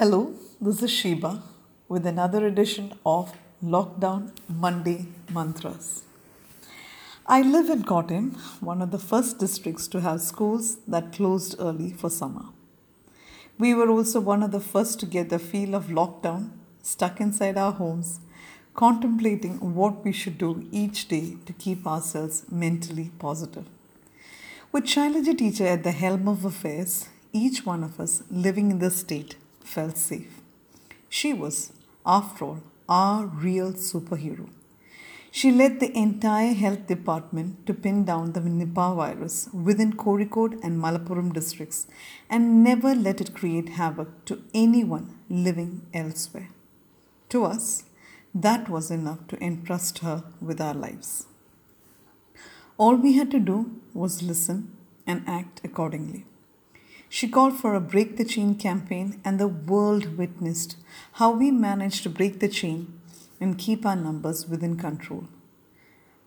Hello, this is Sheba with another edition of Lockdown Monday Mantras. I live in Kottayam, one of the first districts to have schools that closed early for summer. We were also one of the first to get the feel of lockdown, stuck inside our homes, contemplating what we should do each day to keep ourselves mentally positive. With Shailaja teacher at the helm of affairs, each one of us living in the state felt safe. She was, after all, our real superhero. She led the entire health department to pin down the Nipah virus within Kozhikode and Malappuram districts and never let it create havoc to anyone living elsewhere. To us, that was enough to entrust her with our lives. All we had to do was listen and act accordingly. She called for a Break the Chain campaign, and the world witnessed how we managed to break the chain and keep our numbers within control.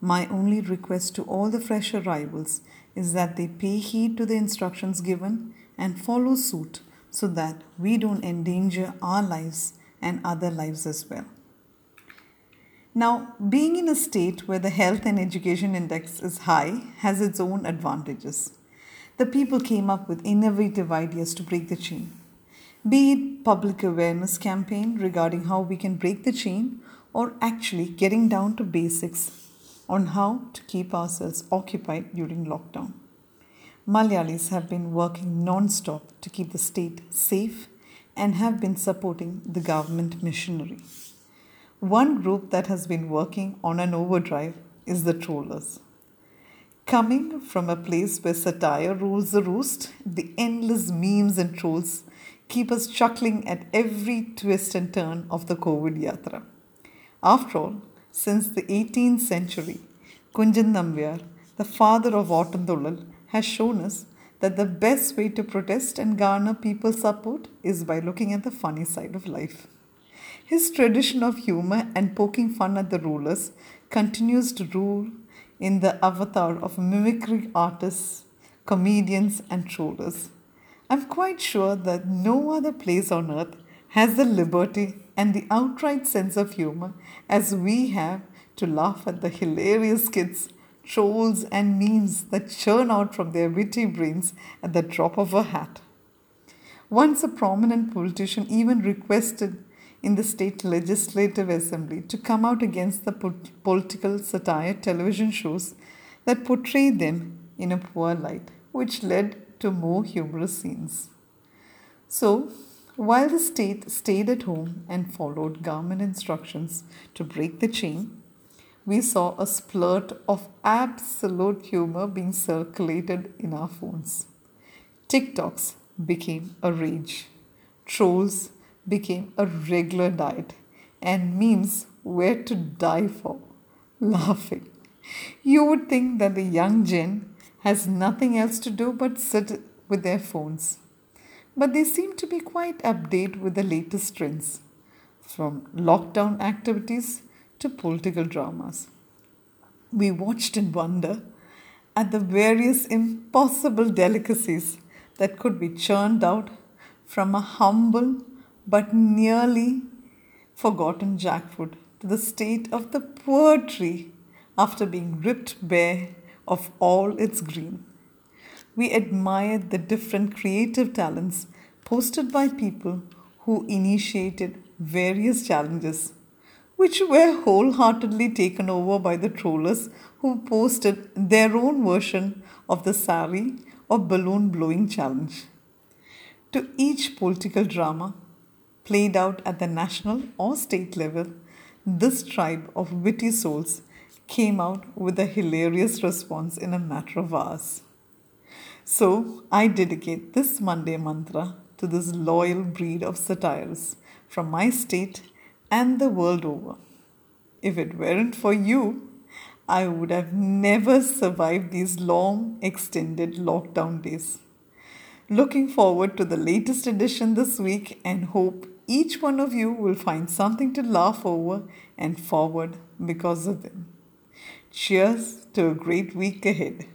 My only request to all the fresh arrivals is that they pay heed to the instructions given and follow suit so that we don't endanger our lives and other lives as well. Now, being in a state where the health and education index is high has its own advantages the people came up with innovative ideas to break the chain. Be it public awareness campaign regarding how we can break the chain or actually getting down to basics on how to keep ourselves occupied during lockdown. Malayalis have been working non-stop to keep the state safe and have been supporting the government missionary. One group that has been working on an overdrive is the trollers. Coming from a place where satire rules the roost, the endless memes and trolls keep us chuckling at every twist and turn of the COVID yatra. After all, since the 18th century, Kunjan Nambyar, the father of Ottanthullal, has shown us that the best way to protest and garner people's support is by looking at the funny side of life. His tradition of humor and poking fun at the rulers continues to rule in the avatar of mimicry artists, comedians, and trollers. I'm quite sure that no other place on earth has the liberty and the outright sense of humor as we have to laugh at the hilarious skits, trolls, and memes that churn out from their witty brains at the drop of a hat. Once a prominent politician even requested in the state legislative assembly to come out against the political satire television shows that portray them in a poor light, which led to more humorous scenes. So, while the state stayed at home and followed government instructions to break the chain, we saw a splurt of absolute humor being circulated in our phones. TikToks became a rage. Trolls became a regular diet, and memes were to die for. Laughing. You would think that the young gen has nothing else to do but sit with their phones. But they seem to be quite updated with the latest trends, from lockdown activities to political dramas. We watched in wonder at the various impossible delicacies that could be churned out from a humble but nearly forgotten jackfruit to the state of the poor tree after being ripped bare of all its green. We admired the different creative talents posted by people who initiated various challenges, which were wholeheartedly taken over by the trollers who posted their own version of the sari or balloon blowing challenge. To each political drama, played out at the national or state level, this tribe of witty souls came out with a hilarious response in a matter of hours. So, I dedicate this Monday mantra to this loyal breed of satirists from my state and the world over. If it weren't for you, I would have never survived these long, extended lockdown days. Looking forward to the latest edition this week and hope each one of you will find something to laugh over and forward because of them. Cheers to a great week ahead.